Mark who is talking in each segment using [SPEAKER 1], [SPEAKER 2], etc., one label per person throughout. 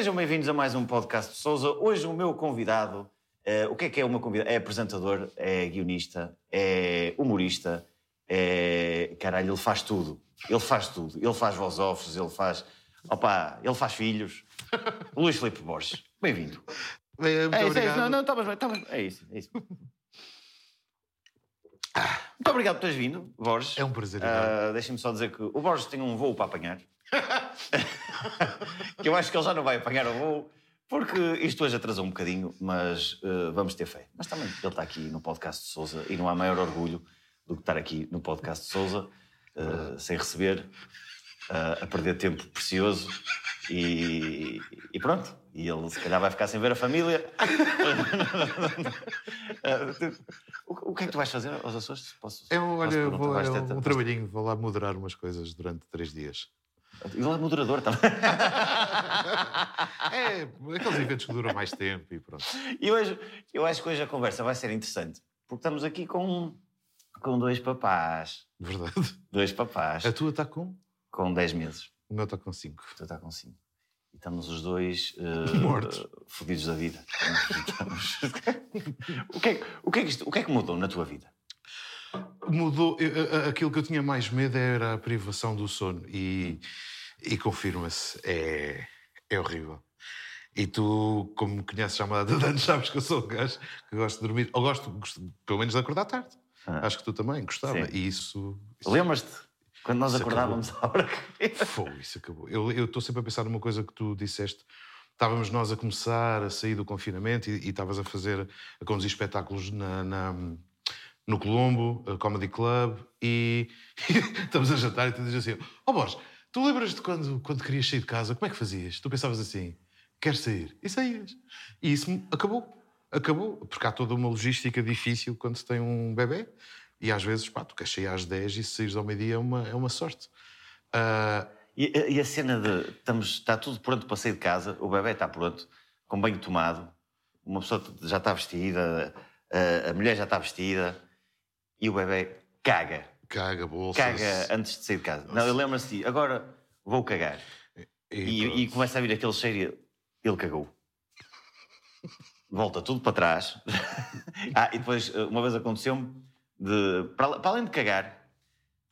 [SPEAKER 1] Sejam bem-vindos a mais um podcast de Souza. Hoje o meu convidado, eh, o que é que é o meu convidado? É apresentador, é guionista, é humorista, é... Caralho, ele faz tudo. Ele faz tudo. Ele faz voz offs, ele faz... Opa, ele faz filhos. Luís Filipe Borges, bem-vindo.
[SPEAKER 2] Bem,
[SPEAKER 1] É isso, é isso. Não, não, estavas bem, estavas bem. É isso, é isso. Muito obrigado por teres vindo, Borges.
[SPEAKER 2] É um prazer.
[SPEAKER 1] Ah, Deixem-me só dizer que o Borges tem um voo para apanhar. que eu acho que ele já não vai apanhar o voo, porque isto hoje atrasou um bocadinho, mas ah, vamos ter fé. Mas também ele está aqui no podcast de Souza e não há maior orgulho do que estar aqui no podcast de Souza, ah, sem receber, ah, a perder tempo precioso e, e pronto. E ele se calhar vai ficar sem ver a família. Tu- o, o que é que tu vais fazer aos Açores? Posso,
[SPEAKER 2] um,
[SPEAKER 1] posso
[SPEAKER 2] olha,
[SPEAKER 1] perguntar?
[SPEAKER 2] vou, é um
[SPEAKER 1] vais-
[SPEAKER 2] trabalhinho, vou lá moderar umas coisas durante três dias.
[SPEAKER 1] Ele é moderador também.
[SPEAKER 2] É, aqueles eventos que duram mais tempo e pronto.
[SPEAKER 1] E hoje, eu acho que hoje a conversa vai ser interessante, porque estamos aqui com, com dois papás.
[SPEAKER 2] Verdade.
[SPEAKER 1] Dois papás.
[SPEAKER 2] A tua está com?
[SPEAKER 1] Com 10 meses.
[SPEAKER 2] O meu está com cinco.
[SPEAKER 1] Tu está com 5. E estamos os dois eh,
[SPEAKER 2] Mortos.
[SPEAKER 1] fodidos da vida. O, que é, o, que é que isto- o que é que mudou na tua vida?
[SPEAKER 2] Mudou. eu- Aquilo que eu tinha mais medo era a privação do sono. E, e confirma-se, é, é horrível. E tu, como me conheces já há uma data de anos, sabes que eu sou um gajo que gosto de dormir. Ou gosto, gosto pelo menos de acordar tarde.
[SPEAKER 1] Ah.
[SPEAKER 2] Acho que tu também gostava.
[SPEAKER 1] Sim.
[SPEAKER 2] E isso. isso
[SPEAKER 1] Lembras-te? Quando nós acordávamos à hora que...
[SPEAKER 2] Foi, isso acabou. Eu estou sempre a pensar numa coisa que tu disseste. Estávamos nós a começar a sair do confinamento e e estavas a fazer, a conduzir espetáculos na, na- no Colombo, a Comedy Club, e estamos a jantar e tu dizes assim: Ó Borges, tu lembras-te quando, quando querias sair de casa? Como é que fazias? Tu pensavas assim: queres sair? E saías. E isso acabou. Acabou. Porque há toda uma logística difícil quando se tem um bebê. E às vezes, pá, tu queres sair às 10 e saíres ao meio-dia é uma, é uma sorte. Ah,
[SPEAKER 1] E, e a cena de estamos, está tudo pronto para sair de casa, o bebê está pronto, com banho tomado, uma pessoa já está vestida, a, a mulher já está vestida e o bebê caga.
[SPEAKER 2] Caga, bolsas.
[SPEAKER 1] Caga antes de sair de casa. Não, ele lembra-se de agora vou cagar. E,
[SPEAKER 2] pronto.
[SPEAKER 1] e começa a vir aquele cheiro e ele cagou. Volta tudo para trás. ah, e depois, uma vez aconteceu-me, de, para, para além de cagar,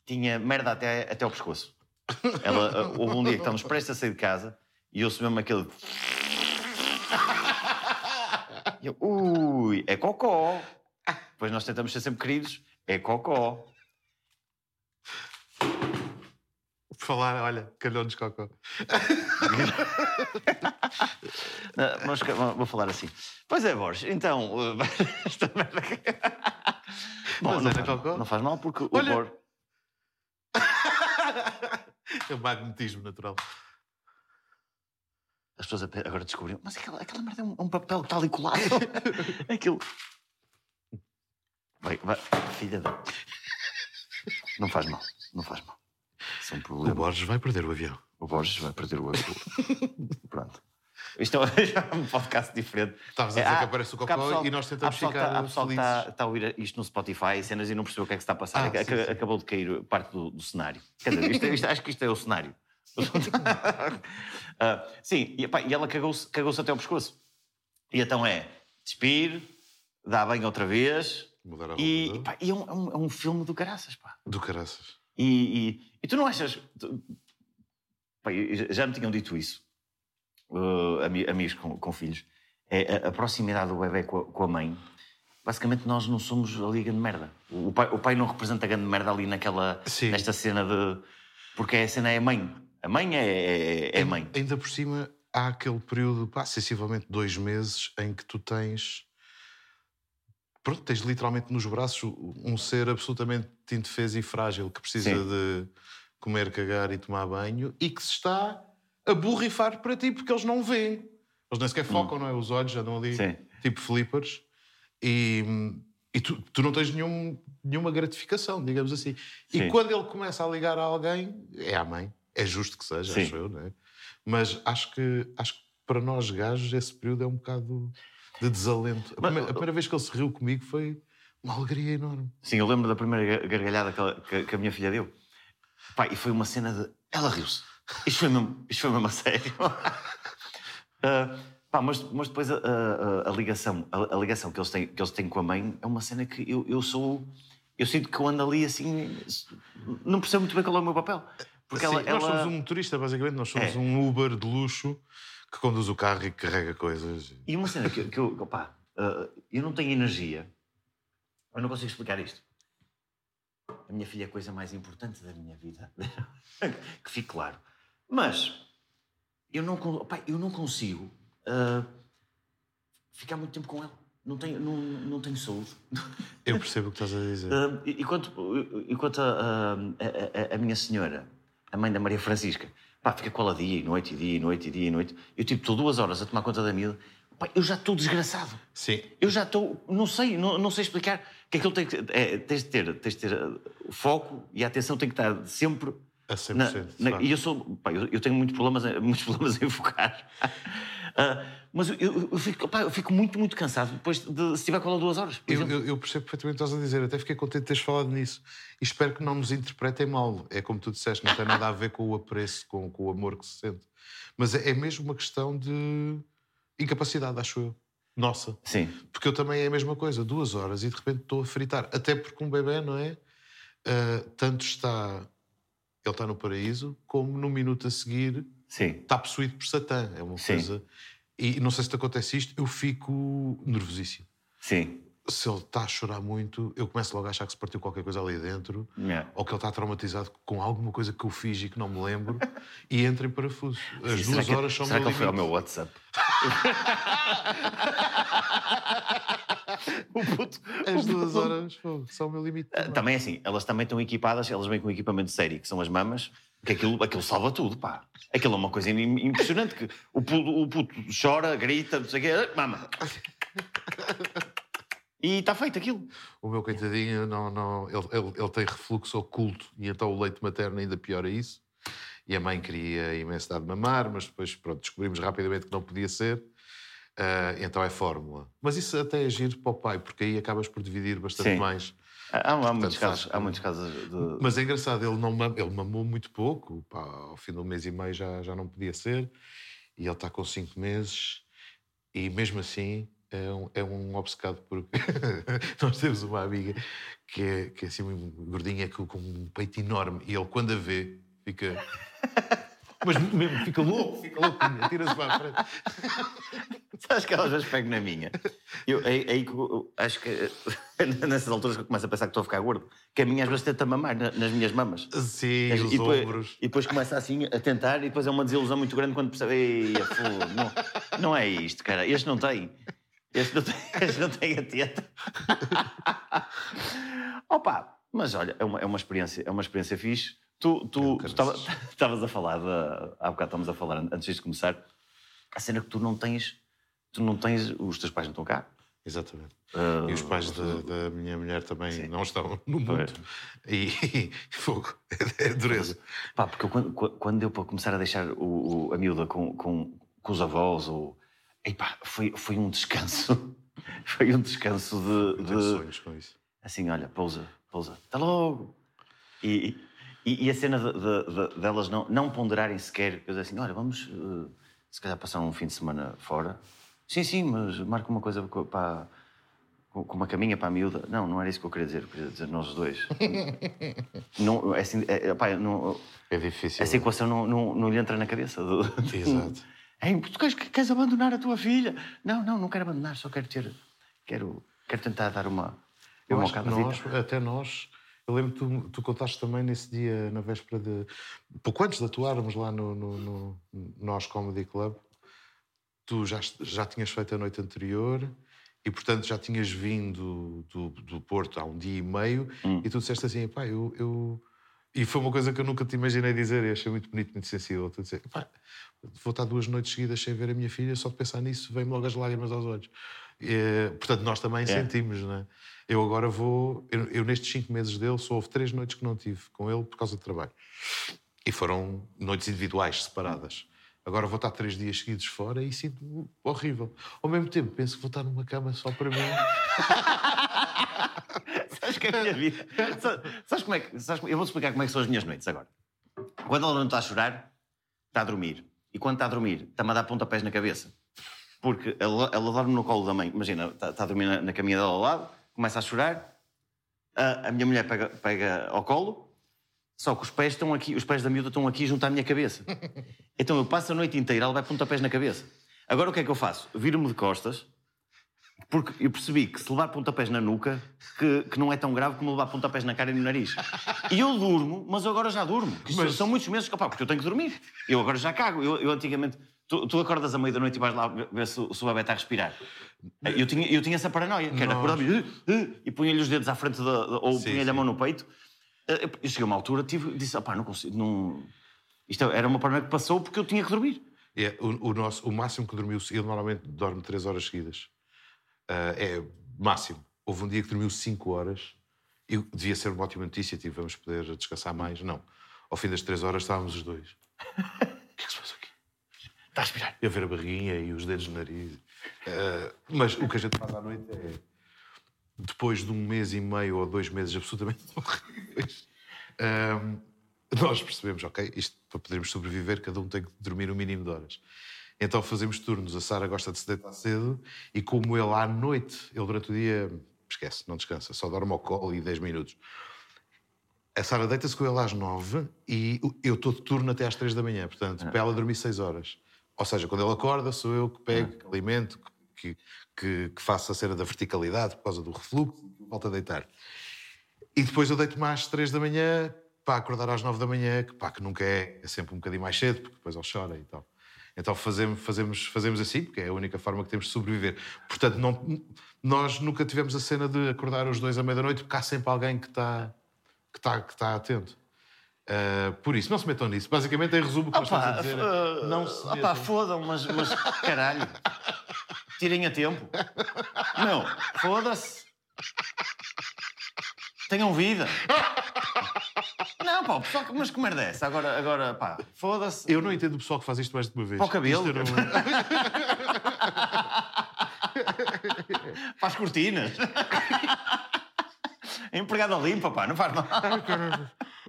[SPEAKER 1] tinha merda até, até ao pescoço. Ela, ah, houve um dia que estamos prestes a sair de casa e eu mesmo aquele. E eu, ui, é cocó. Depois nós tentamos ser sempre queridos, é cocó.
[SPEAKER 2] Por falar, olha, calhou-nos cocó.
[SPEAKER 1] Não, Mas vou falar assim. Pois é, Borges, então. uh, esta merda. Bom,
[SPEAKER 2] Mas
[SPEAKER 1] não, faz,
[SPEAKER 2] cocó?
[SPEAKER 1] não faz mal porque o
[SPEAKER 2] Olha.
[SPEAKER 1] Borges.
[SPEAKER 2] É o magnetismo natural.
[SPEAKER 1] As pessoas agora descobriram. Mas aquela, aquela merda é um, um papel que está ali colado. Aquilo. Vai, vai, filha da. Não faz mal, não faz mal. Isso é um
[SPEAKER 2] O
[SPEAKER 1] problema.
[SPEAKER 2] Borges vai perder o avião.
[SPEAKER 1] O Borges vai perder o avião. Pronto. Isto é um podcast diferente.
[SPEAKER 2] Estavas a
[SPEAKER 1] É,
[SPEAKER 2] dizer
[SPEAKER 1] há-
[SPEAKER 2] que aparece o cocó
[SPEAKER 1] pessoal-
[SPEAKER 2] e nós tentamos ficar
[SPEAKER 1] está- Há pessoal que
[SPEAKER 2] felizes.
[SPEAKER 1] está, está a ouvir isto no Spotify e cenas e não percebeu o que é que está a passar.
[SPEAKER 2] Ah, sim, sim.
[SPEAKER 1] Acabou de cair parte do, do cenário. Quer dizer, isto é- isto- acho que isto é o cenário. Ah, sim, e, epá, e ela cagou-se cagou até ao pescoço. E então é despir, dá banho outra vez.
[SPEAKER 2] Mudar a
[SPEAKER 1] E, epá, e é, um, é um- é um filme do caraças, pá.
[SPEAKER 2] Do caraças.
[SPEAKER 1] E, e- tu não achas. tu- Pá, já me tinham dito isso, uh, ami- amigos com, com filhos. É a, a proximidade do bebê com a, com a mãe. Basicamente, nós não somos ali a grande merda. O pai, o pai não representa a grande merda ali naquela,
[SPEAKER 2] Sim.
[SPEAKER 1] nesta cena de. Porque a cena é a mãe. A mãe é, é, é a mãe.
[SPEAKER 2] Ainda por cima, há aquele período, pá, sensivelmente dois meses, em que tu tens. Pronto, tens literalmente nos braços um ser absolutamente indefeso e frágil que precisa
[SPEAKER 1] Sim.
[SPEAKER 2] de comer, cagar e tomar banho e que se está a borrifar para ti porque eles não veem. Eles nem sequer focam, não é? Os olhos andam ali
[SPEAKER 1] Hum. Sim.
[SPEAKER 2] tipo flippers e, e tu, tu não tens nenhum, nenhuma gratificação, digamos assim.
[SPEAKER 1] Sim.
[SPEAKER 2] E quando ele começa a ligar a alguém, é à mãe. É justo que seja,
[SPEAKER 1] Sim.
[SPEAKER 2] acho eu, não é? Mas acho que, acho que para nós gajos esse período é um bocado de desalento. A
[SPEAKER 1] Mas-
[SPEAKER 2] primeira, a primeira vez que ele se riu comigo foi uma alegria enorme.
[SPEAKER 1] Sim, eu lembro da primeira gar- gargalhada que, ela- que- que a minha filha deu. Pá, e foi uma cena de. Ela riu-se. Isto foi mesmo, isto foi mesmo a sério. Uh, pá, mas, mas depois a, a, a ligação, a, a, ligação que eles, têm, que eles têm com a mãe é uma cena que eu, eu sou. Eu sinto que eu ando ali assim. Não percebo muito bem qual é o meu papel.
[SPEAKER 2] Porque Sim, ela, nós ela... somos um motorista, basicamente, nós somos é. um Uber de luxo que conduz o carro e carrega coisas.
[SPEAKER 1] E uma cena que, que eu, pá, uh, eu não tenho energia, eu não consigo explicar isto. A minha filha é a coisa mais importante da minha vida. que fique claro. Mas eu não, opa, eu não consigo uh, ficar muito tempo com ela. Não tenho, não, não tenho saúde.
[SPEAKER 2] Eu percebo o que estás a dizer.
[SPEAKER 1] Uh, enquanto enquanto a, a, a, a, minha senhora, a mãe da Maria Francisca, pá, fica com ela dia e noite, e dia e noite, e dia e noite. Eu tipo, estou duas horas a tomar conta da miúda. eu já estou desgraçado.
[SPEAKER 2] Sim.
[SPEAKER 1] Eu já estou, não sei, não, não sei explicar que aquilo tem que é, tens de ter, tens de ter o foco e a atenção tem que estar sempre
[SPEAKER 2] a 100%.
[SPEAKER 1] Na, na, e eu sou, pá, eu, eu, tenho muitos problemas, muitos problemas em focar. uh, mas eu, eu, fico, pá, eu, fico, muito, muito cansado depois de se estiver com ela duas horas.
[SPEAKER 2] Eu, eu, percebo perfeitamente o que estás a dizer, até fiquei contente de teres falado nisso. E espero que não nos interpretem mal. É como tu disseste, não tem nada a ver com o apreço, com, com o amor que se sente. Mas é, é mesmo uma questão de incapacidade, acho eu nossa.
[SPEAKER 1] Sim.
[SPEAKER 2] Porque eu também é a mesma coisa, duas horas e de repente estou a fritar. Até porque um bebê, não é? Uh, tanto está. Ele está no paraíso, como no minuto a seguir
[SPEAKER 1] Sim.
[SPEAKER 2] está possuído por Satã. É uma Sim. coisa. E não sei se te acontece isto, eu fico nervosíssimo.
[SPEAKER 1] Sim.
[SPEAKER 2] Se ele está a chorar muito, eu começo logo a achar que se partiu qualquer coisa ali dentro,
[SPEAKER 1] yeah.
[SPEAKER 2] ou que ele está traumatizado com alguma coisa que eu fiz e que não me lembro, e entra em parafuso. As Sim, duas
[SPEAKER 1] será
[SPEAKER 2] horas
[SPEAKER 1] que,
[SPEAKER 2] são
[SPEAKER 1] Será que ele foi ao meu WhatsApp?
[SPEAKER 2] o puto, As duas puto. horas são o meu limite.
[SPEAKER 1] Também. também assim, elas também estão equipadas, elas vêm com um equipamento sério, que são as mamas, que aquilo, aquilo salva tudo, pá. Aquilo é uma coisa impressionante, que o puto, o puto chora, grita, não sei o quê, mama. E está feito aquilo.
[SPEAKER 2] O meu coitadinho, não, não, ele, ele, ele tem refluxo oculto e então o leite materno ainda piora isso. E a mãe queria imenso dar de mamar, mas depois pronto, descobrimos rapidamente que não podia ser. Uh, então é fórmula. Mas isso até é giro para o pai, porque aí acabas por dividir bastante Sim. mais.
[SPEAKER 1] Há, há, muitos casos, há muitos casos de...
[SPEAKER 2] Mas é engraçado, ele, não ele mamou muito pouco, pá, ao fim do mês e meio já, já não podia ser, e ele está com cinco meses, e mesmo assim é um, é um obcecado por. Nós temos uma amiga que é, que é assim, gordinha, com um peito enorme, e ele, quando a vê, fica. Mas mesmo, fica louco, fica louco, tira-se para a frente.
[SPEAKER 1] Sabes que às vezes pego na minha. Eu, aí, aí eu, acho que nessas alturas que eu começo a pensar que estou a ficar gordo, que a minha às vezes tenta mamar nas minhas mamas.
[SPEAKER 2] Sim, os e depois, ombros.
[SPEAKER 1] E depois começa assim a tentar, e depois é uma desilusão muito grande quando percebe, Ei, não, não é isto, cara, este não tem. Este não tem, este não tem a teta. Opa, mas olha, é uma, é uma experiência, é uma experiência fixe. Tu, estavas a falar, de, há bocado estávamos a falar, antes de começar, a cena que tu não tens, tu não tens, os teus pais não estão cá.
[SPEAKER 2] Exatamente. Uh, e os pais da, da, minha mulher também sim. não estão no mundo. E, e fogo, é, é dureza.
[SPEAKER 1] Pá, porque eu, quando, quando deu para começar a deixar o, o a miúda com, com, com os avós, ou, epá, foi, foi um descanso. foi um descanso de. de
[SPEAKER 2] sonhos com isso.
[SPEAKER 1] Assim, olha, pousa, pousa, até logo. E, e, e a cena de, de, de, delas não, não ponderarem sequer, eu dizer assim, olha, vamos uh, se calhar passar um fim de semana fora. Sim, sim, mas marca uma coisa para, com uma caminha para a miúda. Não, não era isso que eu queria dizer, eu queria dizer nós dois. não, é, assim, é, pá, não,
[SPEAKER 2] é difícil.
[SPEAKER 1] Essa equação não, não, não lhe entra na cabeça.
[SPEAKER 2] Exato.
[SPEAKER 1] É, tu queres, queres abandonar a tua filha? Não, não, não quero abandonar, só quero ter. Quero, quero tentar dar uma.
[SPEAKER 2] Eu uma acho nós, até nós, eu lembro que tu, tu contaste também nesse dia, na véspera de. pouco antes de atuarmos lá no, no, no Nós Comedy Club, tu já, já tinhas feito a noite anterior e, portanto, já tinhas vindo do, do Porto há um dia e meio hum. e tu disseste assim: pá, eu, eu. E foi uma coisa que eu nunca te imaginei dizer e achei muito bonito, muito sensível. Tu dizer, pá, vou estar duas noites seguidas sem ver a minha filha, só de pensar nisso vem-me logo as lágrimas aos olhos. E, portanto, nós também é. sentimos, não é? Eu agora vou. Eu, eu, nestes cinco meses dele, só houve três noites que não tive com ele por causa do trabalho. E foram noites individuais, separadas. Agora vou estar três dias seguidos fora e sinto horrível. Ao mesmo tempo, penso que vou estar numa cama só para mim.
[SPEAKER 1] sabes que é a minha vida. Sabes como é que. Sabes, eu vou-te explicar como é que são as minhas noites agora. Quando ela não está a chorar, está a dormir. e quando está a dormir, está-me a dar pontapés na cabeça. Porque ela, ela dorme no colo da mãe. Imagina, está, está a dormir na, na caminha dela ao lado, começa a chorar, a, a minha mulher pega, pega ao colo, só que os pés estão aqui, os pés da miúda estão aqui junto à minha cabeça. Então eu passo a noite inteira, ela vai pontapés na cabeça. Agora o que é que eu faço? Viro-me de costas, porque eu percebi que se levar pontapés na nuca, que, que não é tão grave como levar pontapés na cara e no nariz. E eu durmo, mas eu agora já durmo.
[SPEAKER 2] Mas-
[SPEAKER 1] São muitos meses, opá, porque eu tenho que dormir. Eu agora já cago. Eu, eu antigamente... Tu, tu acordas à meia da noite e vais lá ver se, o- se o bebê está a respirar. Eu tinha, eu tinha essa paranoia, que era acordar "Uh, uh", e punha-lhe os dedos à frente, da, da- ou punha-lhe a mão no peito. Eh, Eu eu cheguei a uma altura, tive, disse, opá, não consigo, não... Isto era uma paranoia que passou porque eu tinha que dormir.
[SPEAKER 2] É, o, o nosso, o máximo que dormiu, ele normalmente dorme 3 horas seguidas. Ah, é máximo. Houve um dia que dormiu 5 horas. E devia ser uma ótima notícia, tipo, vamos poder descansar mais. Não. Ao fim das 3 horas estávamos os dois. o que é que se passa aqui?
[SPEAKER 1] Está a respirar.
[SPEAKER 2] E a ver a barriguinha e os dedos no nariz. Ah, mas o que a gente faz à noite é. Depois de um mês e meio ou dois meses absolutamente horríveis, ah, nós percebemos, ok, isto para podermos sobreviver, cada um tem que dormir um mínimo de horas. Então fazemos turnos. A Sara gosta de se deitar cedo e, como ele à noite, ele durante o dia esquece, não descansa, só dorme ao colo e 10 minutos. A Sara deita-se com ele às 9 e eu estou de turno até às 3 da manhã, portanto, para ela dormir 6 horas. Ou seja, quando ele acorda, sou eu que pego, que alimento, que, que, que faço a cena da verticalidade por causa do refluxo, volto a deitar. E depois eu deito-me às 3 da manhã para acordar às 9 da manhã, que, pá, que nunca é, é sempre um bocadinho mais cedo, porque depois ele chora e tal. Então fazemos, fazemos, fazemos assim, porque é a única forma que temos de sobreviver. Portanto, não, nós nunca tivemos a cena de acordar os dois à meia-noite, porque há sempre alguém que está que está que está atento. Ah, por isso, não se metam nisso. Basicamente, em resumo, o que nós estamos a dizer é, não se metam.
[SPEAKER 1] fodam, mas, mas caralho. Tirem a tempo. Não, foda-se. Tenham vida. Não, pá, o pessoal, que- mas que merda é essa? Agora, agora pá, foda-se.
[SPEAKER 2] Eu não entendo o pessoal que faz isto mais de uma vez.
[SPEAKER 1] Para o cabelo.
[SPEAKER 2] Eu não-
[SPEAKER 1] Para as cortinas. É empregada limpa, pá, não faz mal.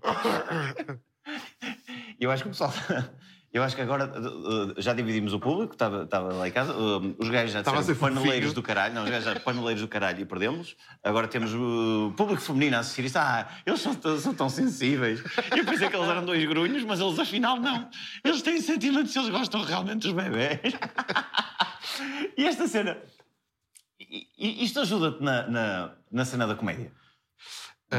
[SPEAKER 1] Eu acho que o pessoal. Eu acho que agora já dividimos o público, estava, estava lá em casa. os gajos já disseram paneleiros do caralho. Não, os gajos já paneleiros do caralho e perdemos. Agora temos o público feminino a assistir isto. Ah, eles são, tão- são tão sensíveis. Eu pensei que eles eram dois grunhos, mas eles afinal não. Eles têm sentimentos, eles gostam realmente dos bebés. E esta cena. Isto ajuda-te na, na, na cena da comédia? De-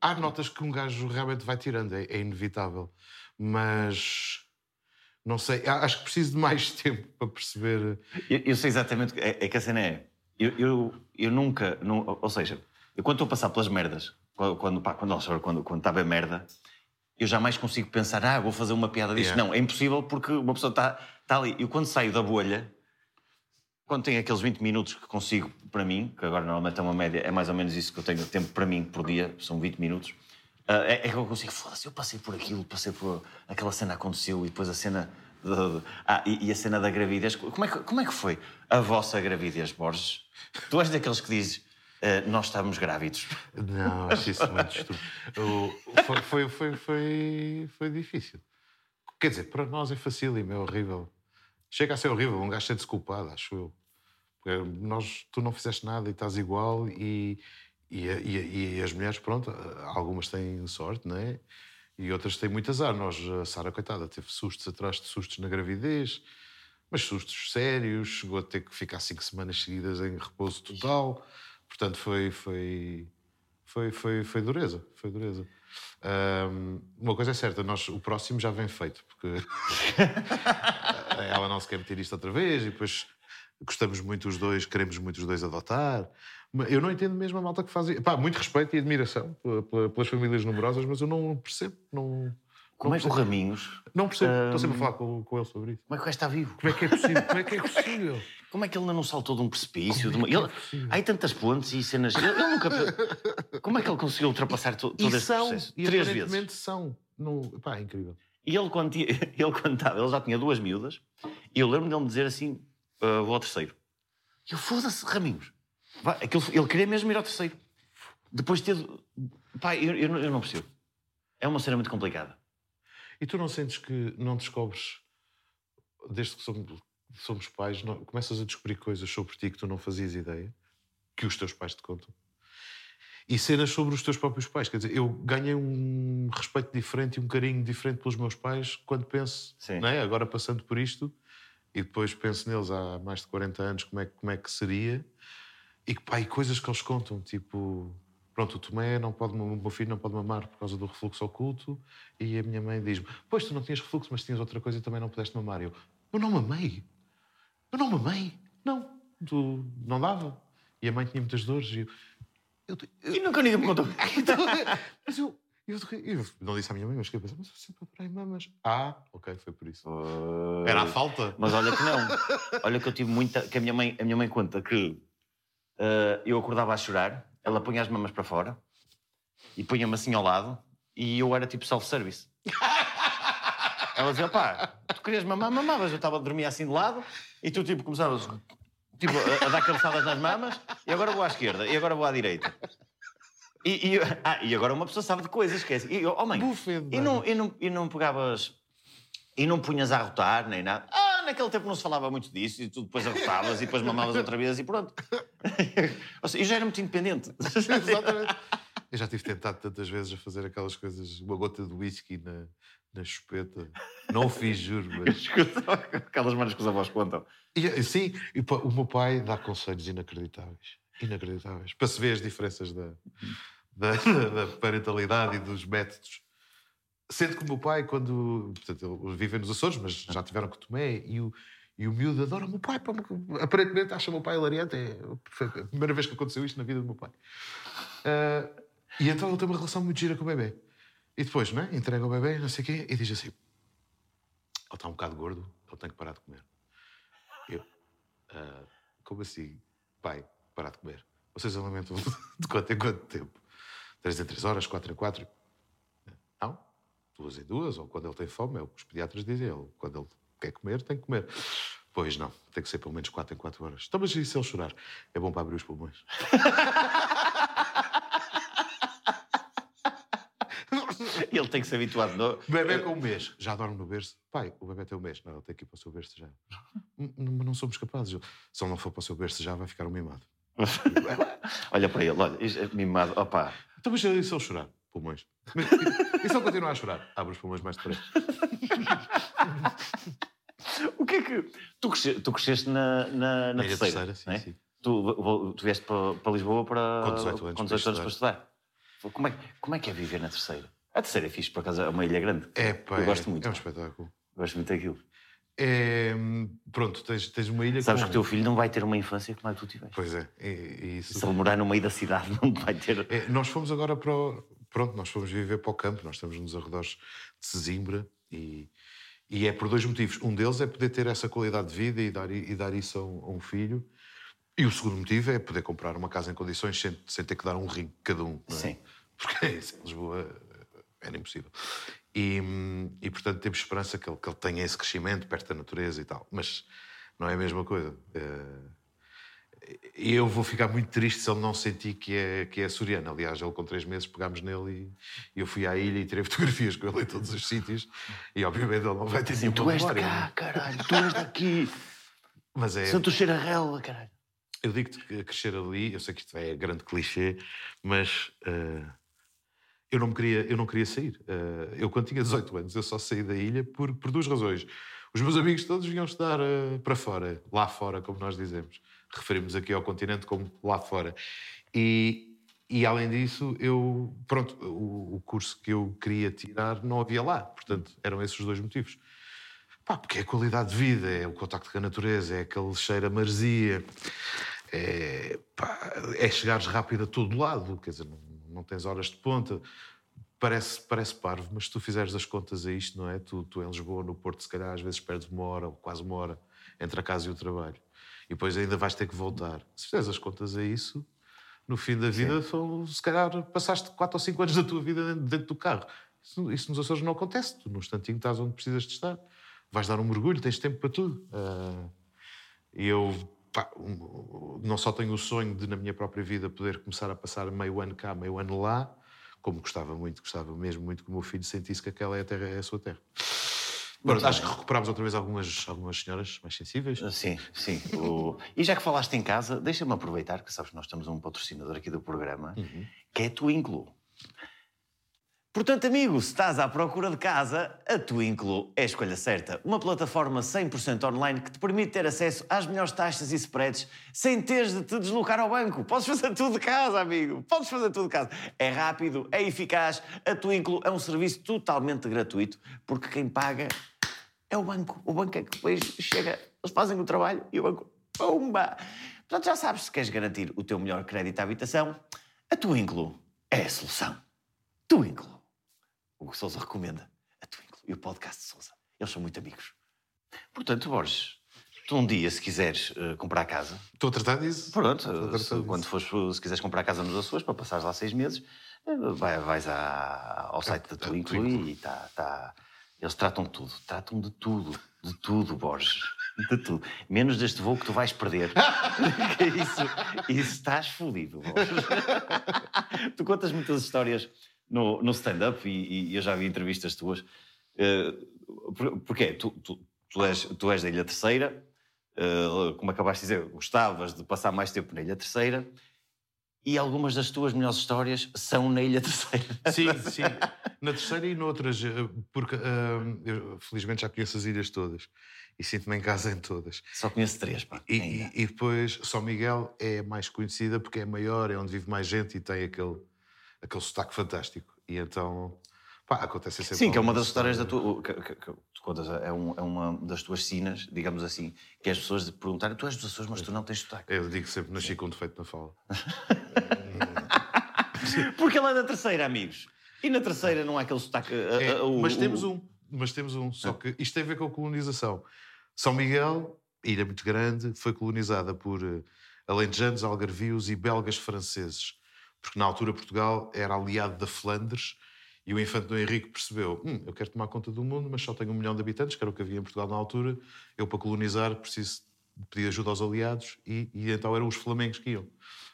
[SPEAKER 2] Ah, há notas que um gajo realmente vai tirando, é, é inevitável. Mas não sei, acho que preciso de mais tempo para perceber.
[SPEAKER 1] Eu, eu sei exatamente. É, é que a cena é. Eu, eu, eu nunca. nu- ou seja, eu quando estou a passar pelas merdas, quando, quando, pá, quando, quando, quando, quando está bem merda, eu jamais consigo pensar, ah, vou fazer uma piada disto.
[SPEAKER 2] Yeah.
[SPEAKER 1] Não, é impossível porque uma pessoa está, está ali. Eu quando saio da bolha, quando tenho aqueles 20 minutos que consigo para mim, que agora normalmente é uma média, é mais ou menos isso que eu tenho tempo para mim por dia, são 20 minutos, ah, é, é que eu consigo, foda-se, eu passei por aquilo, passei por aquela cena aconteceu e depois a cena. ah, e, a cena da gravidez. Como é, que, como é que foi a vossa gravidez, Borges? Tu és daqueles que dizes, ah, nós estávamos grávidos.
[SPEAKER 2] Não, acho isso muito estúpido. Foi, foi, foi, foi, foi difícil. Quer dizer, para nós é facílimo, é horrível. Chega a ser horrível, um gajo sente-se culpado, acho eu. Porque nós, tu não fizeste nada e estás igual e, e, e e as mulheres, pronto, algumas têm sorte, não é? E outras têm muito azar. Nós, a Sara, coitada, teve sustos atrás de sustos na gravidez, mas sustos sérios, chegou a ter que ficar cinco semanas seguidas em repouso total. Portanto, foi, foi, foi, foi, foi dureza, foi dureza. Ahm, uma coisa é certa, nós, o próximo já vem feito, porque ela não se quer meter isto outra vez e depois gostamos muito os dois, queremos muito os dois adotar. Eu não entendo mesmo a malta que faz. Pá, muito respeito e admiração pela- pela- pelas famílias numerosas, mas eu não percebo. Não,
[SPEAKER 1] Como é que o. Raminhos,
[SPEAKER 2] Não percebo. Estou
[SPEAKER 1] Hum.
[SPEAKER 2] sempre a falar com, com ele sobre isso.
[SPEAKER 1] como é que o gajo está vivo?
[SPEAKER 2] Como é que é possível? Como é que é possível?
[SPEAKER 1] Como é que ele ainda não saltou de um precipício?
[SPEAKER 2] Como
[SPEAKER 1] de
[SPEAKER 2] é
[SPEAKER 1] uma...
[SPEAKER 2] é
[SPEAKER 1] ele... Há aí tantas pontes e cenas. Ele, ele nunca. Como é que ele conseguiu ultrapassar to- todo
[SPEAKER 2] E
[SPEAKER 1] este
[SPEAKER 2] são,
[SPEAKER 1] processo?
[SPEAKER 2] e
[SPEAKER 1] Três vezes.
[SPEAKER 2] são. Não, pá, é incrível.
[SPEAKER 1] E ele quando, ele, quando estava, ele já tinha duas miúdas, e eu lembro dele me dizer assim: "Ah, vou ao terceiro. E eu, foda-se, Raminhos. Vai, aquilo- ele queria mesmo ir ao terceiro. Depois de ter. Pá, eu, eu, não- eu não percebo. É uma cena muito complicada.
[SPEAKER 2] E tu não sentes que não descobres desde que somos, somos pais, não, começas a descobrir coisas sobre ti que tu não fazias ideia, que os teus pais te contam. E cenas sobre os teus próprios pais. Quer dizer, eu ganhei um respeito diferente e um carinho diferente pelos meus pais quando penso,
[SPEAKER 1] Sim.
[SPEAKER 2] não é? agora passando por isto, e depois penso neles há mais de 40 anos, como é, que- como é que seria. E, pá, e coisas que eles contam, tipo, pronto, o Tomé não pode, o meu filho não pode mamar por causa do refluxo oculto, e a minha mãe diz-me, pois tu não tinhas refluxo, mas tinhas outra coisa e também não pudeste mamar. Eu, eu não mamei. Eu não mamei. Não. Tu, não dava. E a mãe tinha muitas dores. E eu, eu, eu,
[SPEAKER 1] E nunca ninguém me contou.
[SPEAKER 2] mas eu, eu, eu não disse à minha mãe, mas fiquei a pensar, mas eu sempre operei mamas. Ah, ok, foi por isso. Era a falta?
[SPEAKER 1] Mas olha que não. Olha que eu tive muita. Que a minha mãe, a minha mãe conta que eh, eu acordava a chorar, ela punha as mamas para fora e punha-me assim ao lado e eu era tipo self-service. Ela dizia, pá, tu querias mamar, mamavas. Eu estava a dormir assim de lado e tu tipo começavas tipo, a, a dar cabeçadas nas mamas e agora vou à esquerda e agora vou à direita. E, e- ah, e agora uma pessoa sabe de coisas, esquece. E eu, oh mãe, e não, e, não, e não pegavas. E não punhas a rotar nem nada. Ah, naquele tempo não se falava muito disso e tu depois arrotavas e depois mamavas outra vez e pronto. Ou seja, eu já era muito independente.
[SPEAKER 2] Exatamente. Eu já tive tentado tantas vezes a fazer aquelas coisas, uma gota de whisky na, na chupeta. Não o fiz, juro, mas.
[SPEAKER 1] Aquelas manas que os avós contam.
[SPEAKER 2] E, sim, e pá, o meu pai dá conselhos inacreditáveis. Inacreditáveis. Para se ver as diferenças da, da, da parentalidade e dos métodos. Sendo que o meu pai, quando. Portanto, eles vivem nos Açores, mas já tiveram que tomar, e o, e o miúdo adora o meu pai. aparentemente acha o meu pai hilariante. É a primeira vez que aconteceu isto na vida do meu pai. Ah, e então ele tem uma relação muito gira com o bebê. E depois, não é? Entrega o bebê, não sei o quê, e diz assim: Ele está um bocado gordo, ele tem que parar de comer. Eu, "Ah, como assim, pai, parar de comer? Vocês alimentam de quanto em quanto tempo? Três em três horas, quatro em quatro? Não, duas em duas, ou quando ele tem fome, é o que os pediatras dizem. Ele, quando ele quer comer, tem que comer. Pois não, tem que ser pelo menos quatro em quatro horas. Então, mas e se ele chorar? É bom para abrir os pulmões.
[SPEAKER 1] Ele tem que se habituar de novo.
[SPEAKER 2] Bebê com um mês, já dorme no berço. Pai, o bebê tem um mês. Não, ele tem que ir para o seu berço já. Mas não somos capazes. Se ele não for para o seu berço já, vai ficar um mimado.
[SPEAKER 1] Olha para ele, olha, é mimado. Opa,
[SPEAKER 2] Então, mas e se ele chorar? Pulmões. E se ele continuar a chorar? Abre os pulmões mais depressa.
[SPEAKER 1] o que é que. Tu cresceste, tu cresceste na, na, na terceira.
[SPEAKER 2] Terceira, sim,
[SPEAKER 1] é?
[SPEAKER 2] sim.
[SPEAKER 1] Tu, tu vieste para, para Lisboa para,
[SPEAKER 2] Com 18 anos
[SPEAKER 1] com
[SPEAKER 2] para
[SPEAKER 1] 18 anos para estudar. Como é, como é que é viver na terceira? A terceira é fixe, por acaso é uma ilha grande.
[SPEAKER 2] É, pá,
[SPEAKER 1] Eu
[SPEAKER 2] é-
[SPEAKER 1] gosto muito.
[SPEAKER 2] É um espetáculo.
[SPEAKER 1] Gosto muito daquilo.
[SPEAKER 2] É, pronto, tens, tens uma ilha
[SPEAKER 1] Sabes
[SPEAKER 2] com...
[SPEAKER 1] que o teu filho não vai ter uma infância como a que tu tiveste.
[SPEAKER 2] Pois é, e, e isso...
[SPEAKER 1] Se ele morar no meio da cidade, não vai ter.
[SPEAKER 2] É, nós fomos agora para o... Pronto, nós fomos viver para o campo. Nós estamos nos arredores de Sesimbra e, e é por dois motivos. Um deles é poder ter essa qualidade de vida e dar, e dar isso a um, a um filho. E o segundo motivo é poder comprar uma casa em condições sem, sem ter que dar um rim cada um. é?
[SPEAKER 1] Sim.
[SPEAKER 2] Porque em Lisboa era impossível. E, e portanto temos esperança que ele, que ele tenha esse crescimento perto da natureza e tal. Mas não é a mesma coisa. Eh, E eu vou ficar muito triste se ele não sentir que é, que é açoriano. Aliás, ele com três meses pegámos nele e, eu fui à ilha e tirei fotografias com ele em todos os sítios. E obviamente ele não vai ter
[SPEAKER 1] Assim,
[SPEAKER 2] nenhuma
[SPEAKER 1] tu és
[SPEAKER 2] memória.
[SPEAKER 1] cá, caralho, tu és daqui.
[SPEAKER 2] Mas é,
[SPEAKER 1] Santo cheiro a relva, caralho.
[SPEAKER 2] eu digo-te que crescer ali, eu sei que isto é grande clichê, mas eh, eu, não queria, eu não queria sair. Eh, eu, quando tinha 18 anos, eu só saí da ilha por, por duas razões. Os meus amigos todos vinham estudar eh, para fora, lá fora, como nós dizemos. Referimos aqui ao continente como lá fora. E, e além disso, eu, pronto, o, o curso que eu queria tirar não havia lá. Portanto, eram esses os dois motivos. Pá, porque é a qualidade de vida, é o contacto com a natureza, é aquele cheiro a maresia, é, pá, é chegares rápido a todo lado, quer dizer, não, não tens horas de ponta. Parece, parece parvo, mas se tu fizeres as contas a isto, não é? Tu, tu em Lisboa, no Porto, se calhar às vezes perdes uma hora ou quase uma hora entre a casa e o trabalho. E depois ainda vais ter que voltar. Se fizeres as contas a isso, no fim da vida, são, se calhar passaste 4 ou 5 anos da tua vida dentro, do carro. Isso, isso nos Açores não acontece. Tu, num instantinho, estás onde precisas de estar. Vais dar um mergulho, tens tempo para tudo. Ah, E eu pá, não só tenho o sonho de, na minha própria vida, poder começar a passar meio ano cá, meio ano lá, como gostava muito, gostava mesmo muito que o meu filho sentisse que aquela é a, terra, é a sua terra. Bom, acho que recuperámos outra vez algumas, algumas senhoras mais sensíveis.
[SPEAKER 1] Sim, sim. O... E já que falaste em casa, deixa-me aproveitar, que sabes que nós temos um patrocinador aqui do programa, uhum. que é a Twinklo. Portanto, amigo, se estás à procura de casa, a Twinklo é a escolha certa. Uma plataforma 100% online que te permite ter acesso às melhores taxas e spreads sem teres de te deslocar ao banco. Podes fazer tudo de casa, amigo. Podes fazer tudo de casa. É rápido, é eficaz. A Twinklo é um serviço totalmente gratuito, porque quem paga é o banco. O banco é que depois chega, eles fazem o trabalho e o banco, pumba! Portanto, já sabes, se queres garantir o teu melhor crédito à habitação, a Twinklo é a solução. Twinklo. O Sousa recomenda a Twinkle e o podcast de Sousa. Eles são muito amigos. Portanto, Borges, tu um dia, se quiseres uh, comprar casa.
[SPEAKER 2] Estou a tratar disso.
[SPEAKER 1] Pronto, se, disso. quando fores, se quiseres comprar casa nos Açores, para passares lá seis meses, uh, vai, vais à, ao site da Twinkle e tá, tá, eles tratam de tudo. Tratam de tudo. De tudo, Borges. De tudo. Menos deste voo que tu vais perder. isso, isso estás fodido, Borges. tu contas muitas histórias no, no stand-up e, e, eu já vi entrevistas tuas. Uh, porquê? Tu, tu, tu, és, tu és da Ilha Terceira, uh, como acabaste de dizer, gostavas de passar mais tempo na Ilha Terceira e algumas das tuas melhores histórias são na Ilha Terceira.
[SPEAKER 2] Sim, sim. Na Terceira e noutras, eh, porque eu, felizmente já conheço as ilhas todas e sinto-me em casa em todas.
[SPEAKER 1] Só conheço três, pá.
[SPEAKER 2] E, e, e, depois São Miguel é mais conhecida porque é maior, é onde vive mais gente e tem aquele aquele sotaque fantástico. E então, pá, acontece sempre.
[SPEAKER 1] Sim, que é uma das histórias da tua. Que, que, que, tu contas, é, um, é, uma das tuas sinas, digamos assim, que é as pessoas perguntarem: tu és dos Açores, mas tu não tens sotaque.
[SPEAKER 2] Eu digo sempre: nasci com defeito na fala.
[SPEAKER 1] Porque ela é da terceira, amigos. E na terceira não há aquele sotaque.
[SPEAKER 2] É, o, mas temos um, mas temos um. Só que isto tem a ver com a colonização. São Miguel, ilha muito grande, foi colonizada por uh, alentejanos, algarvios e belgas franceses porque na altura Portugal era aliado da Flandres e o infante do Henrique percebeu: hum, eu quero tomar conta do mundo, mas só tenho um milhão de habitantes, que era o que havia em Portugal na altura. Eu, para colonizar, preciso pedir ajuda aos aliados, e, e então eram os flamengos que iam.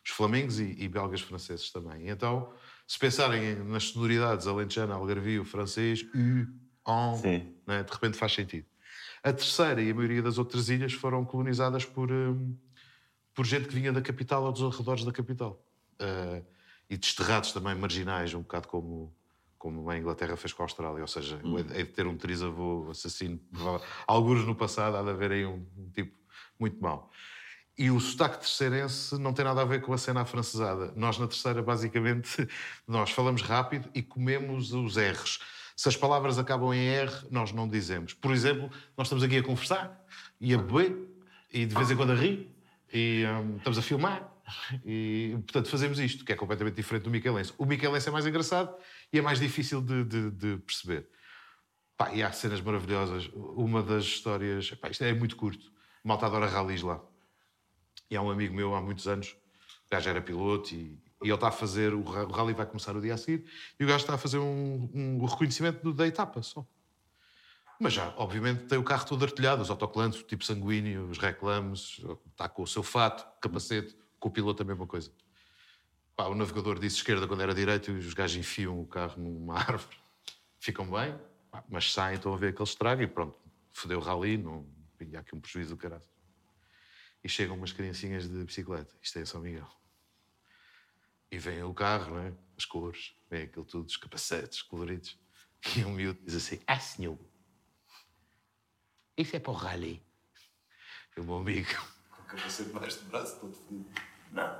[SPEAKER 2] Os flamengos e, e belgas franceses também. E então, se pensarem nas sonoridades alentejana, algarvio, francês, u, on, né, de repente faz sentido. A terceira e a maioria das outras ilhas foram colonizadas por, um, por gente que vinha da capital ou dos arredores da capital. Uh, e desterrados também marginais, um bocado como, como a Inglaterra fez com a Austrália. Ou seja, hum. é de ter um trisavô assassino. Alguns no passado há de haver aí um, um tipo muito mau. E o sotaque terceirense não tem nada a ver com a cena afrancesada. Nós, na terceira, basicamente, nós falamos rápido e comemos os R's. Se as palavras acabam em R, nós não dizemos. Por exemplo, nós estamos aqui a conversar e a beber e de vez em quando a rir e um, estamos a filmar e, portanto, fazemos isto, que é completamente diferente do Michelense. O Michelense é mais engraçado e é mais difícil de, de, de perceber. Pá, e há cenas maravilhosas. Uma das histórias... Pá, isto é muito curto. Malta adora ralis lá. E há um amigo meu há muitos anos, o gajo era piloto e, e ele está a fazer... O rally vai começar o dia a seguir e o gajo está a fazer um, um reconhecimento da etapa só. Mas já, obviamente, tem o carro todo artilhado, os autocolantes, o tipo sanguíneo, os reclames, está com o seu fato, capacete, com o piloto a mesma coisa. Pá, o navegador disse esquerda quando era direito e os gajos enfiam o carro numa árvore. Ficam bem, pá, mas saem, estão a ver aquele estrago e pronto, fodeu o rally, não vinha aqui um prejuízo do caralho. E chegam umas criancinhas de bicicleta, isto é São Miguel. E vem o carro, né? as cores, vem aquilo tudo, os capacetes coloridos. E um miúdo diz assim: Ah, senhor, isso é para o rally. E o meu amigo.
[SPEAKER 3] Com o capacete mais de braço todo fedido.
[SPEAKER 2] Não,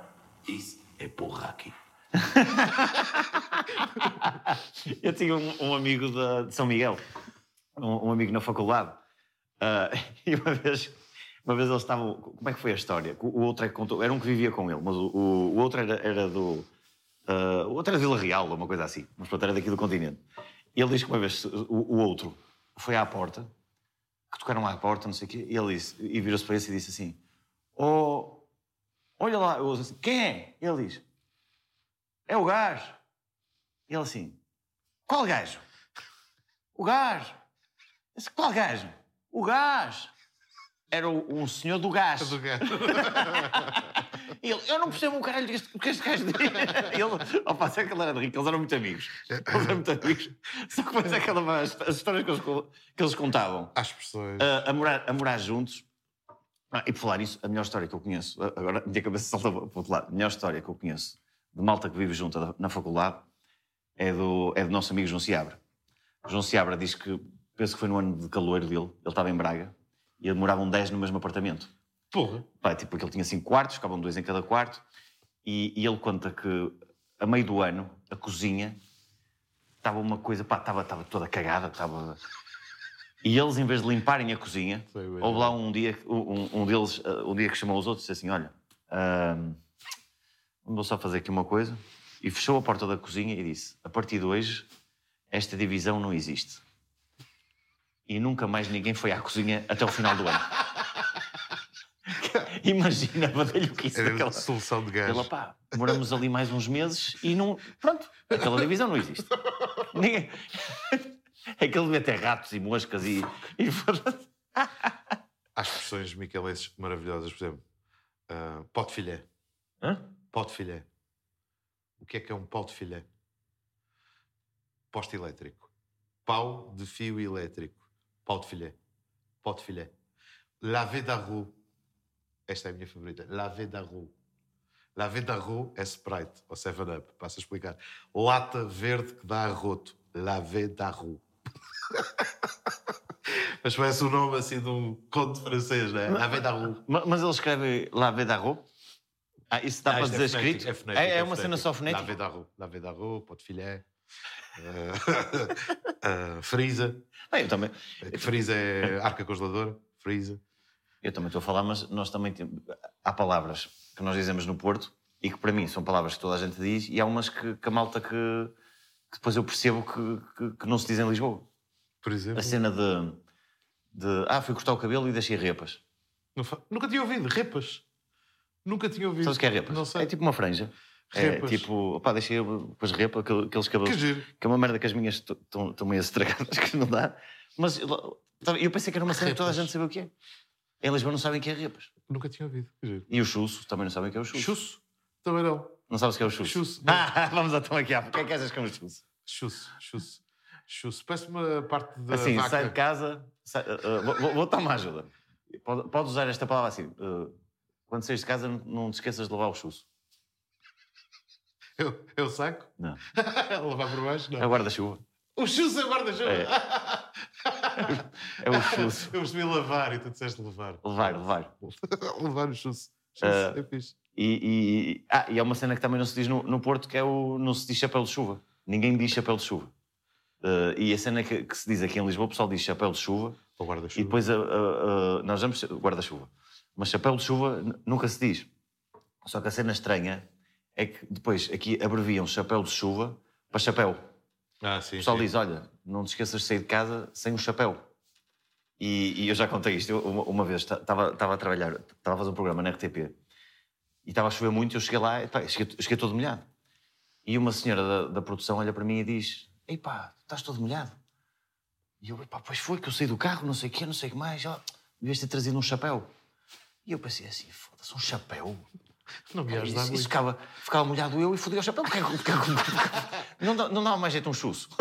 [SPEAKER 2] isso é porra aqui.
[SPEAKER 1] eu tinha um, um amigo de, São Miguel, um, um amigo na faculdade, uh, e uma vez, uma vez eles estavam. Como é que foi a história? O outro é que contou, era um que vivia com ele, mas o, o, outro era, era do. Uh, o outro era de Vila Real, uma coisa assim, mas pronto, era daqui do continente. E ele diz que uma vez o, o outro foi à porta, que tocaram à porta, não sei o quê, e ele disse, e virou-se para esse e disse assim: Oh, Olha lá, eu assim, quem é? Ele diz, é o gajo. Ele assim, qual gajo? O gajo. Disse, qual gajo? O gajo. Era o, um senhor do gás.
[SPEAKER 2] Do gás.
[SPEAKER 1] Ele, eu não percebo o caralho deste, o que este gajo diz. Ele, opa, sei que ele era de rico, eles eram muito amigos. Eles eram muito amigos. Só que depois aquela, as, as histórias que eles, que eles contavam.
[SPEAKER 2] Às pessoas.
[SPEAKER 1] a, a morar, a morar juntos. Ah, e por falar nisso, a melhor história que eu conheço, agora a minha cabeça salta para o outro lado, a melhor história que eu conheço de malta que vive junto na faculdade é do, é do nosso amigo João Seabra. João Seabra diz que, penso que foi no ano de calor dele, ele estava em Braga e moravam 10 no mesmo apartamento.
[SPEAKER 2] Porra.
[SPEAKER 1] Pá, tipo, porque ele tinha cinco quartos, ficavam dois em cada quarto, e, e ele conta que a meio do ano, a cozinha estava uma coisa, pá, estava, estava toda cagada, estava. E eles, em vez de limparem a cozinha, houve lá um dia, um, um deles, uh, um dia que chamou os outros e disse assim: Olha, vou só fazer aqui uma coisa. E fechou a porta da cozinha e disse: A partir de hoje, esta divisão não existe. E nunca mais ninguém foi à cozinha até o final do ano. Imagina a badalhoquice
[SPEAKER 2] Era
[SPEAKER 1] daquela...
[SPEAKER 2] solução de gás.
[SPEAKER 1] Ele, pá, moramos ali mais uns meses e não... Pronto, aquela divisão não existe. Ninguém... Aquele devia ter ratos e moscas e... e...
[SPEAKER 2] Há expressões miquelenses maravilhosas, por exemplo. ah, pó de filé.
[SPEAKER 1] Hã?
[SPEAKER 2] Pó de filé. O que é que é um pau de filé? Poste elétrico. Pau de fio elétrico. Pau de filé. Pó de filé. Lavé da rue. Esta é a minha favorita. Lavé da rue. Lavé da rue é Sprite, ou 7-Up. Passo a explicar. Lata verde que dá arroto. Lavé da rue. Mas parece o nome assim de um conto francês, não é? Lavé da rue.
[SPEAKER 1] Ma- Mas ele escreve La Vedarro? Ah, isso dá
[SPEAKER 2] Ah,
[SPEAKER 1] para
[SPEAKER 2] isto
[SPEAKER 1] dizer
[SPEAKER 2] fonético,
[SPEAKER 1] escrito?
[SPEAKER 2] É, fonético,
[SPEAKER 1] é, é uma cena só fonética?
[SPEAKER 2] Lavé da rue. Lavé da rue, pó de filé. Uh, frisa.
[SPEAKER 1] Ah, eu também.
[SPEAKER 2] Frisa é arca congeladora. Frisa.
[SPEAKER 1] Eu também estou a falar, mas nós também temos... Há palavras que nós dizemos no Porto e que para mim são palavras que toda a gente diz e há umas que, que a malta que, que depois eu percebo que, que, que não se diz em Lisboa.
[SPEAKER 2] Por exemplo.
[SPEAKER 1] A cena de, de... Ah, fui cortar o cabelo e deixei repas.
[SPEAKER 2] Fa- Nunca tinha ouvido. Repas. Nunca tinha ouvido.
[SPEAKER 1] Sabes o que é repas?
[SPEAKER 2] Não sei.
[SPEAKER 1] É tipo uma franja.
[SPEAKER 2] Repas.
[SPEAKER 1] É tipo... Pá, deixei depois repa, aquele- aqueles cabelos...
[SPEAKER 2] Que.
[SPEAKER 1] Que é uma merda que as minhas estão meio estragadas, que não dá. Mas eu pensei que era uma cena que toda a gente sabia o que é. Em Lisboa não sabem o que é repas.
[SPEAKER 2] Nunca tinha ouvido.
[SPEAKER 1] E o chusso também não sabem o que é o chusso.
[SPEAKER 2] Chusso. Também não.
[SPEAKER 1] Não sabes o que é o chusso?
[SPEAKER 2] Chusso.
[SPEAKER 1] Ah, vamos então aqui. O que é que achas que é um chusso?
[SPEAKER 2] Chusso. Chusso. Chusso. Parece uma parte da
[SPEAKER 1] Assim,
[SPEAKER 2] vaca.
[SPEAKER 1] sai de casa... sai- uh, uh, vou- vou- dar uma ajuda. Pode- Podes usar esta palavra assim. uh, quando saís de casa, não- não te esqueças de levar o chusso.
[SPEAKER 2] Eu, eu saco?
[SPEAKER 1] Não.
[SPEAKER 2] Levar por baixo? Não.
[SPEAKER 1] É o guarda-chuva.
[SPEAKER 2] O chusso é guarda-chuva.
[SPEAKER 1] É. É o chusso.
[SPEAKER 2] Eu percebi lavar e tu disseste levar.
[SPEAKER 1] Levar, levar.
[SPEAKER 2] levar o chusso. Chusso é fixe.
[SPEAKER 1] E, e- ah, e há uma cena que também não se diz no, no Porto, que é o não se diz chapéu de chuva. Ninguém diz chapéu de chuva. Uh, e a cena que, que se diz aqui em Lisboa, o pessoal diz chapéu de chuva
[SPEAKER 2] Ou guarda-chuva.
[SPEAKER 1] e depois a- a- a- nós vamos guarda-chuva. Mas chapéu de chuva nunca se diz. Só que a cena estranha é que depois aqui abreviam chapéu de chuva para chapéu.
[SPEAKER 2] Ah, sim.
[SPEAKER 1] O pessoal
[SPEAKER 2] sim.
[SPEAKER 1] diz: olha, não te esqueças de sair de casa sem um chapéu. E, e eu já contei isto. Eu, uma, uma vez estava a trabalhar, estava a fazer um programa na RTP e estava a chover muito. e Eu cheguei lá, e, pá, cheguei, cheguei todo molhado. E uma senhora da, da produção olha para mim e diz: Ei pá, estás todo molhado. E eu, pá, pois foi que eu saí do carro, não sei o quê, não sei o que mais. Ó, devias ter trazido um chapéu. E eu pensei assim: foda-se, um chapéu?
[SPEAKER 2] Não me
[SPEAKER 1] Isso,
[SPEAKER 2] ajuda
[SPEAKER 1] isso
[SPEAKER 2] muito.
[SPEAKER 1] ficava, ficava molhado eu e fodia o chapéu. Porque, porque, porque, não, dá, não dava mais jeito um chusso.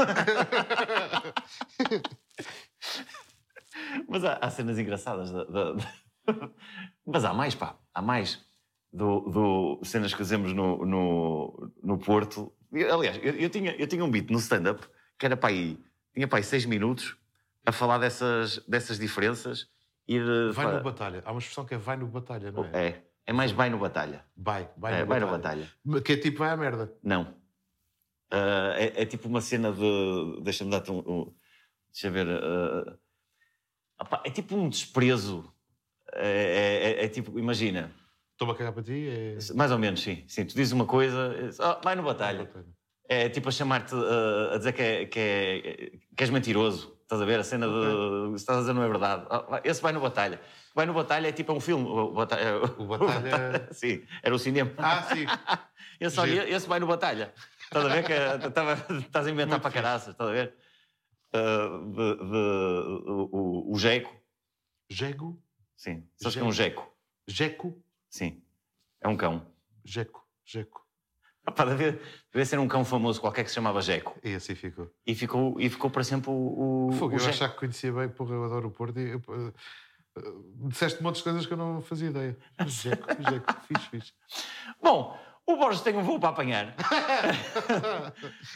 [SPEAKER 1] Mas há, há cenas engraçadas. da- da- da- Mas há mais, pá. Há mais. Do, do cenas que fazemos no, no, no Porto. Eu- Aliás, eu, eu tinha, eu tinha um beat no stand-up que era para aí. Tinha para aí seis minutos a falar dessas, dessas diferenças. Ir,
[SPEAKER 2] Vai
[SPEAKER 1] pá,
[SPEAKER 2] no batalha. Há uma expressão que é vai no batalha, não é?
[SPEAKER 1] é, é mais vai no batalha.
[SPEAKER 2] Vai, vai,
[SPEAKER 1] É,
[SPEAKER 2] no
[SPEAKER 1] vai no
[SPEAKER 2] batalha.
[SPEAKER 1] batalha.
[SPEAKER 2] Que é tipo vai à merda.
[SPEAKER 1] Não. Ah, é, é tipo uma cena de. Deixa-me dar-te um. um- deixa ver. ah, opá, é tipo um desprezo. É, é- é- é tipo, imagina.
[SPEAKER 2] Estou-me a cagar para ti. É...
[SPEAKER 1] Mais ou menos, sim. sim tu dizes uma coisa, ah, vai no batalha. É tipo a chamar-te, ah, a dizer que, é, que, é, que és mentiroso. Estás a ver? A cena de. se Estás a dizer não é verdade. Vai- esse vai no batalha. Vai no batalha é tipo um filme. O batalha.
[SPEAKER 2] O Batalha-
[SPEAKER 1] sim, era o cinema.
[SPEAKER 2] Ah, sim.
[SPEAKER 1] Esse, olha,
[SPEAKER 2] esse
[SPEAKER 1] vai no batalha. Estás a ver que é- tava- estás a inventar
[SPEAKER 2] Muito
[SPEAKER 1] para caraças, estás a ver? Ah, de- de- o, o- o Jeco,
[SPEAKER 2] Jego.
[SPEAKER 1] sim. Sabes que é um Jeco?
[SPEAKER 2] Jeco.
[SPEAKER 1] Sim. É um cão.
[SPEAKER 2] Jeco, Jeco.
[SPEAKER 1] Deve, deve ser um cão famoso qualquer que se chamava Jeco.
[SPEAKER 2] E assim ficou.
[SPEAKER 1] E ficou, e ficou para sempre o, o,
[SPEAKER 2] Fogo,
[SPEAKER 1] o
[SPEAKER 2] eu achava que conhecia bem, porra, eu adoro o Porto e... eu, eh, eh, disseste montes de coisas que eu não fazia ideia. Jeco, Jeco, fixe, fixe.
[SPEAKER 1] Bom, o Borges tem um voo para apanhar.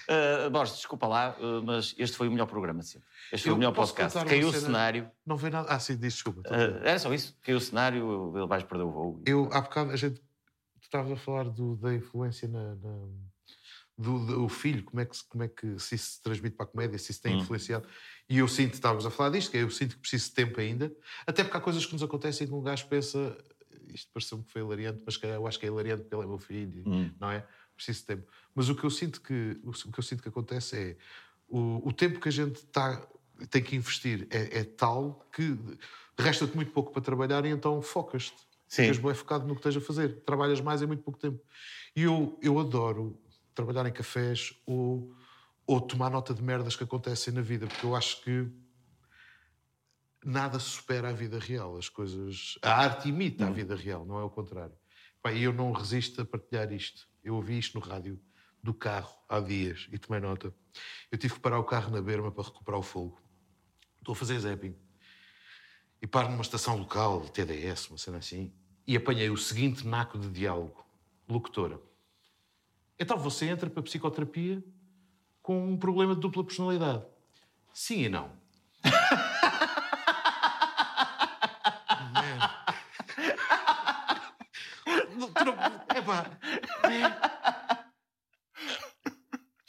[SPEAKER 1] Uh, Borges, desculpa lá, uh, mas este foi o melhor programa de sempre. Este foi
[SPEAKER 2] Eu
[SPEAKER 1] o melhor podcast. Caiu o cenário.
[SPEAKER 2] Não vê nada. Ah, sim, diz desculpa.
[SPEAKER 1] uh, era só isso. Caiu o cenário, ele vais perder o voo.
[SPEAKER 2] Eu, há bocado, a gente. Tu estavas a falar do, da influência na. na- do, do filho, como é, que, se- como é que se isso se transmite para a comédia, se isso tem
[SPEAKER 1] Hum.
[SPEAKER 2] influenciado. E eu sinto, estávamos a falar disto, que eu sinto que preciso de tempo ainda, até porque há coisas que nos acontecem que um gajo pensa. Isto pareceu-me que foi hilariante, mas eu acho que é hilariante porque ele é meu filho,
[SPEAKER 1] Hum.
[SPEAKER 2] não é? Preciso de tempo. Mas o que eu sinto que, o, que, eu sinto que acontece é o, o tempo que a gente tá, tem que investir é, é tal que resta-te muito pouco para trabalhar e então focas-te.
[SPEAKER 1] Sim.
[SPEAKER 2] Ficas bem focado no que estás a fazer. Trabalhas mais em muito pouco tempo. E eu, eu adoro trabalhar em cafés ou, ou tomar nota de merdas que acontecem na vida, porque eu acho que nada supera a vida real. As coisas. A arte imita a vida real, não é o contrário. E eu não resisto a partilhar isto. Eu ouvi isto no rádio do carro há dias e tomei nota. Eu tive que parar o carro na berma para recuperar o fogo. Estou a fazer zapping. E paro numa estação local, TDS, uma cena assim, e apanhei o seguinte naco de diálogo. Locutora. Então você entra para a psicoterapia com um problema de dupla personalidade. Sim e não. É pá.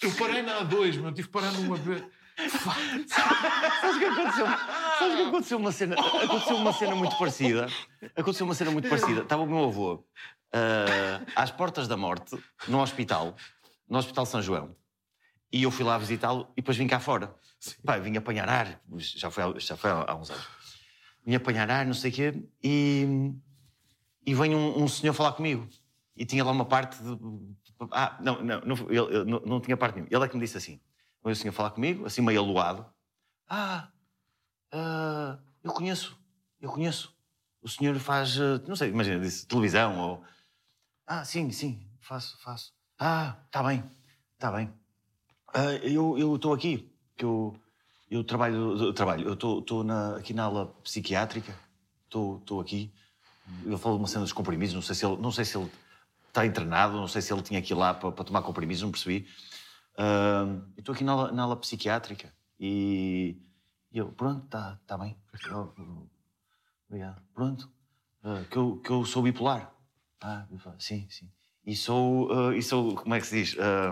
[SPEAKER 2] Eu parei na A2, meu. Tive que parar numa vez.
[SPEAKER 1] Sabes o que aconteceu? Sabes o que aconteceu uma cena? Aconteceu uma cena muito parecida. Aconteceu uma cena muito parecida. Estava o meu avô ah, às portas da morte, no hospital, no Hospital São João. E eu fui lá visitá-lo e depois vim cá fora. Pá, vim apanhar ar, já foi, há- já foi há uns anos. Vim apanhar ar, não sei o quê, e, e vem um, um senhor falar comigo. E tinha lá uma parte de. Ah, não, não, não, ele, ele não, não tinha parte nenhuma. Ele é que me disse assim: veio o senhor falar comigo, assim meio aluado. Ah, ah, eu conheço, eu conheço. O senhor faz, ah, não sei, imagina, disse televisão ou. Ah, sim, sim, faço, faço. Ah, está bem, está bem. Ah, eu estou aqui, que eu, eu trabalho, eu trabalho, eu estou aqui na ala psiquiátrica, estou aqui. Ele falou de uma cena dos comprimidos, não sei se ele, não sei se ele está internado, não sei se ele tinha que ir lá para, para tomar comprimidos, não percebi. Eu estou aqui na ala, na ala psiquiátrica e, e eu, pronto, está tá bem. Eu- eu- Obrigado. Pronto, ah, que, eu, que eu sou bipolar. Ah, sim, sim. E sou, ah, e sou, como é que se diz? Ah,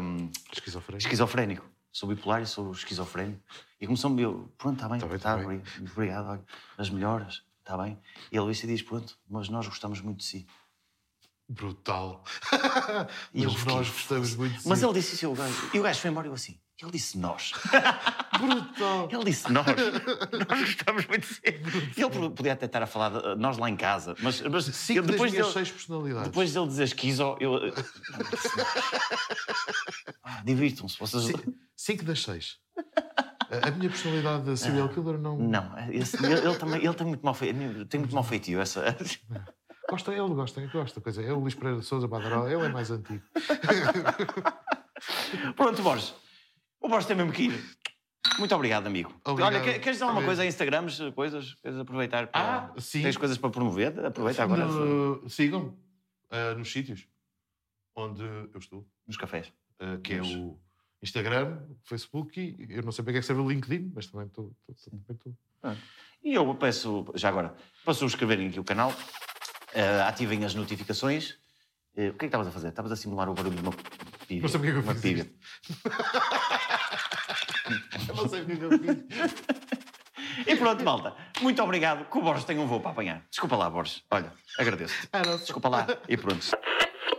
[SPEAKER 2] Esquizofrénico.
[SPEAKER 1] esquizofrénico. Sou bipolar e sou esquizofrénico. E começou-me, eu, pronto, está bem,
[SPEAKER 2] Tá bem,
[SPEAKER 1] tá,
[SPEAKER 2] tá bem.
[SPEAKER 1] obri- obrigado, olha, as melhoras, está bem. E a Luísa diz, pronto, mas nós gostamos muito de si.
[SPEAKER 2] Brutal.
[SPEAKER 1] E eu
[SPEAKER 2] Mas
[SPEAKER 1] fiquei,
[SPEAKER 2] nós gostamos muito de
[SPEAKER 1] Mas ele disse isso ao gajo. E o gajo foi embora e eu assim, ele disse nós.
[SPEAKER 2] Brutal.
[SPEAKER 1] Ele disse nós. nós gostamos muito de si. Ele podia até estar a falar de nós lá em casa, mas, mas
[SPEAKER 2] Cinco
[SPEAKER 1] ele,
[SPEAKER 2] das
[SPEAKER 1] depois,
[SPEAKER 2] minhas
[SPEAKER 1] dele,
[SPEAKER 2] seis personalidades.
[SPEAKER 1] depois dele dizer esquizo, eu... Não, disse nós. Ah, Divirtam-se, vocês...
[SPEAKER 2] Ci- Cinco das seis. A- A minha personalidade de serial killer não.
[SPEAKER 1] Não, esse- ele, ele também ele tem muito mal feitio. Tem muito mal feitio essa.
[SPEAKER 2] Gosta, ele gosta, gosta. Coisa. É o Luís Pereira de Souza Badaró, ele é mais antigo.
[SPEAKER 1] Pronto, Borges. O Borges tem mesmo que ir. Muito obrigado, amigo.
[SPEAKER 2] Obrigado.
[SPEAKER 1] Olha, quer- queres dizer alguma coisa a Instagrams, coisas? Queres aproveitar para.
[SPEAKER 2] Ah, sim.
[SPEAKER 1] Tens coisas para promover? Aproveita agora.
[SPEAKER 2] No- Sigam-me ah, nos sítios onde eu estou,
[SPEAKER 1] Nos cafés.
[SPEAKER 2] ah, que é
[SPEAKER 1] Nos-
[SPEAKER 2] o Instagram, o Facebook e eu não sei para que é que serve o LinkedIn, mas também estou. também estou.
[SPEAKER 1] E eu peço, já agora, para subscreverem aqui o canal, eh, ativem as notificações. Eh, o que é que estavas a fazer? Estavas a simular o barulho de uma pívia.
[SPEAKER 2] Não sei porque é que eu
[SPEAKER 1] uma
[SPEAKER 2] fiz. Eu não sei porque é que eu fiz.
[SPEAKER 1] E pronto, malta. Muito obrigado. Que o Borges tem um voo para apanhar. Desculpa lá, Borges. Olha, agradeço.
[SPEAKER 2] Ah,
[SPEAKER 1] Desculpa lá. E pronto.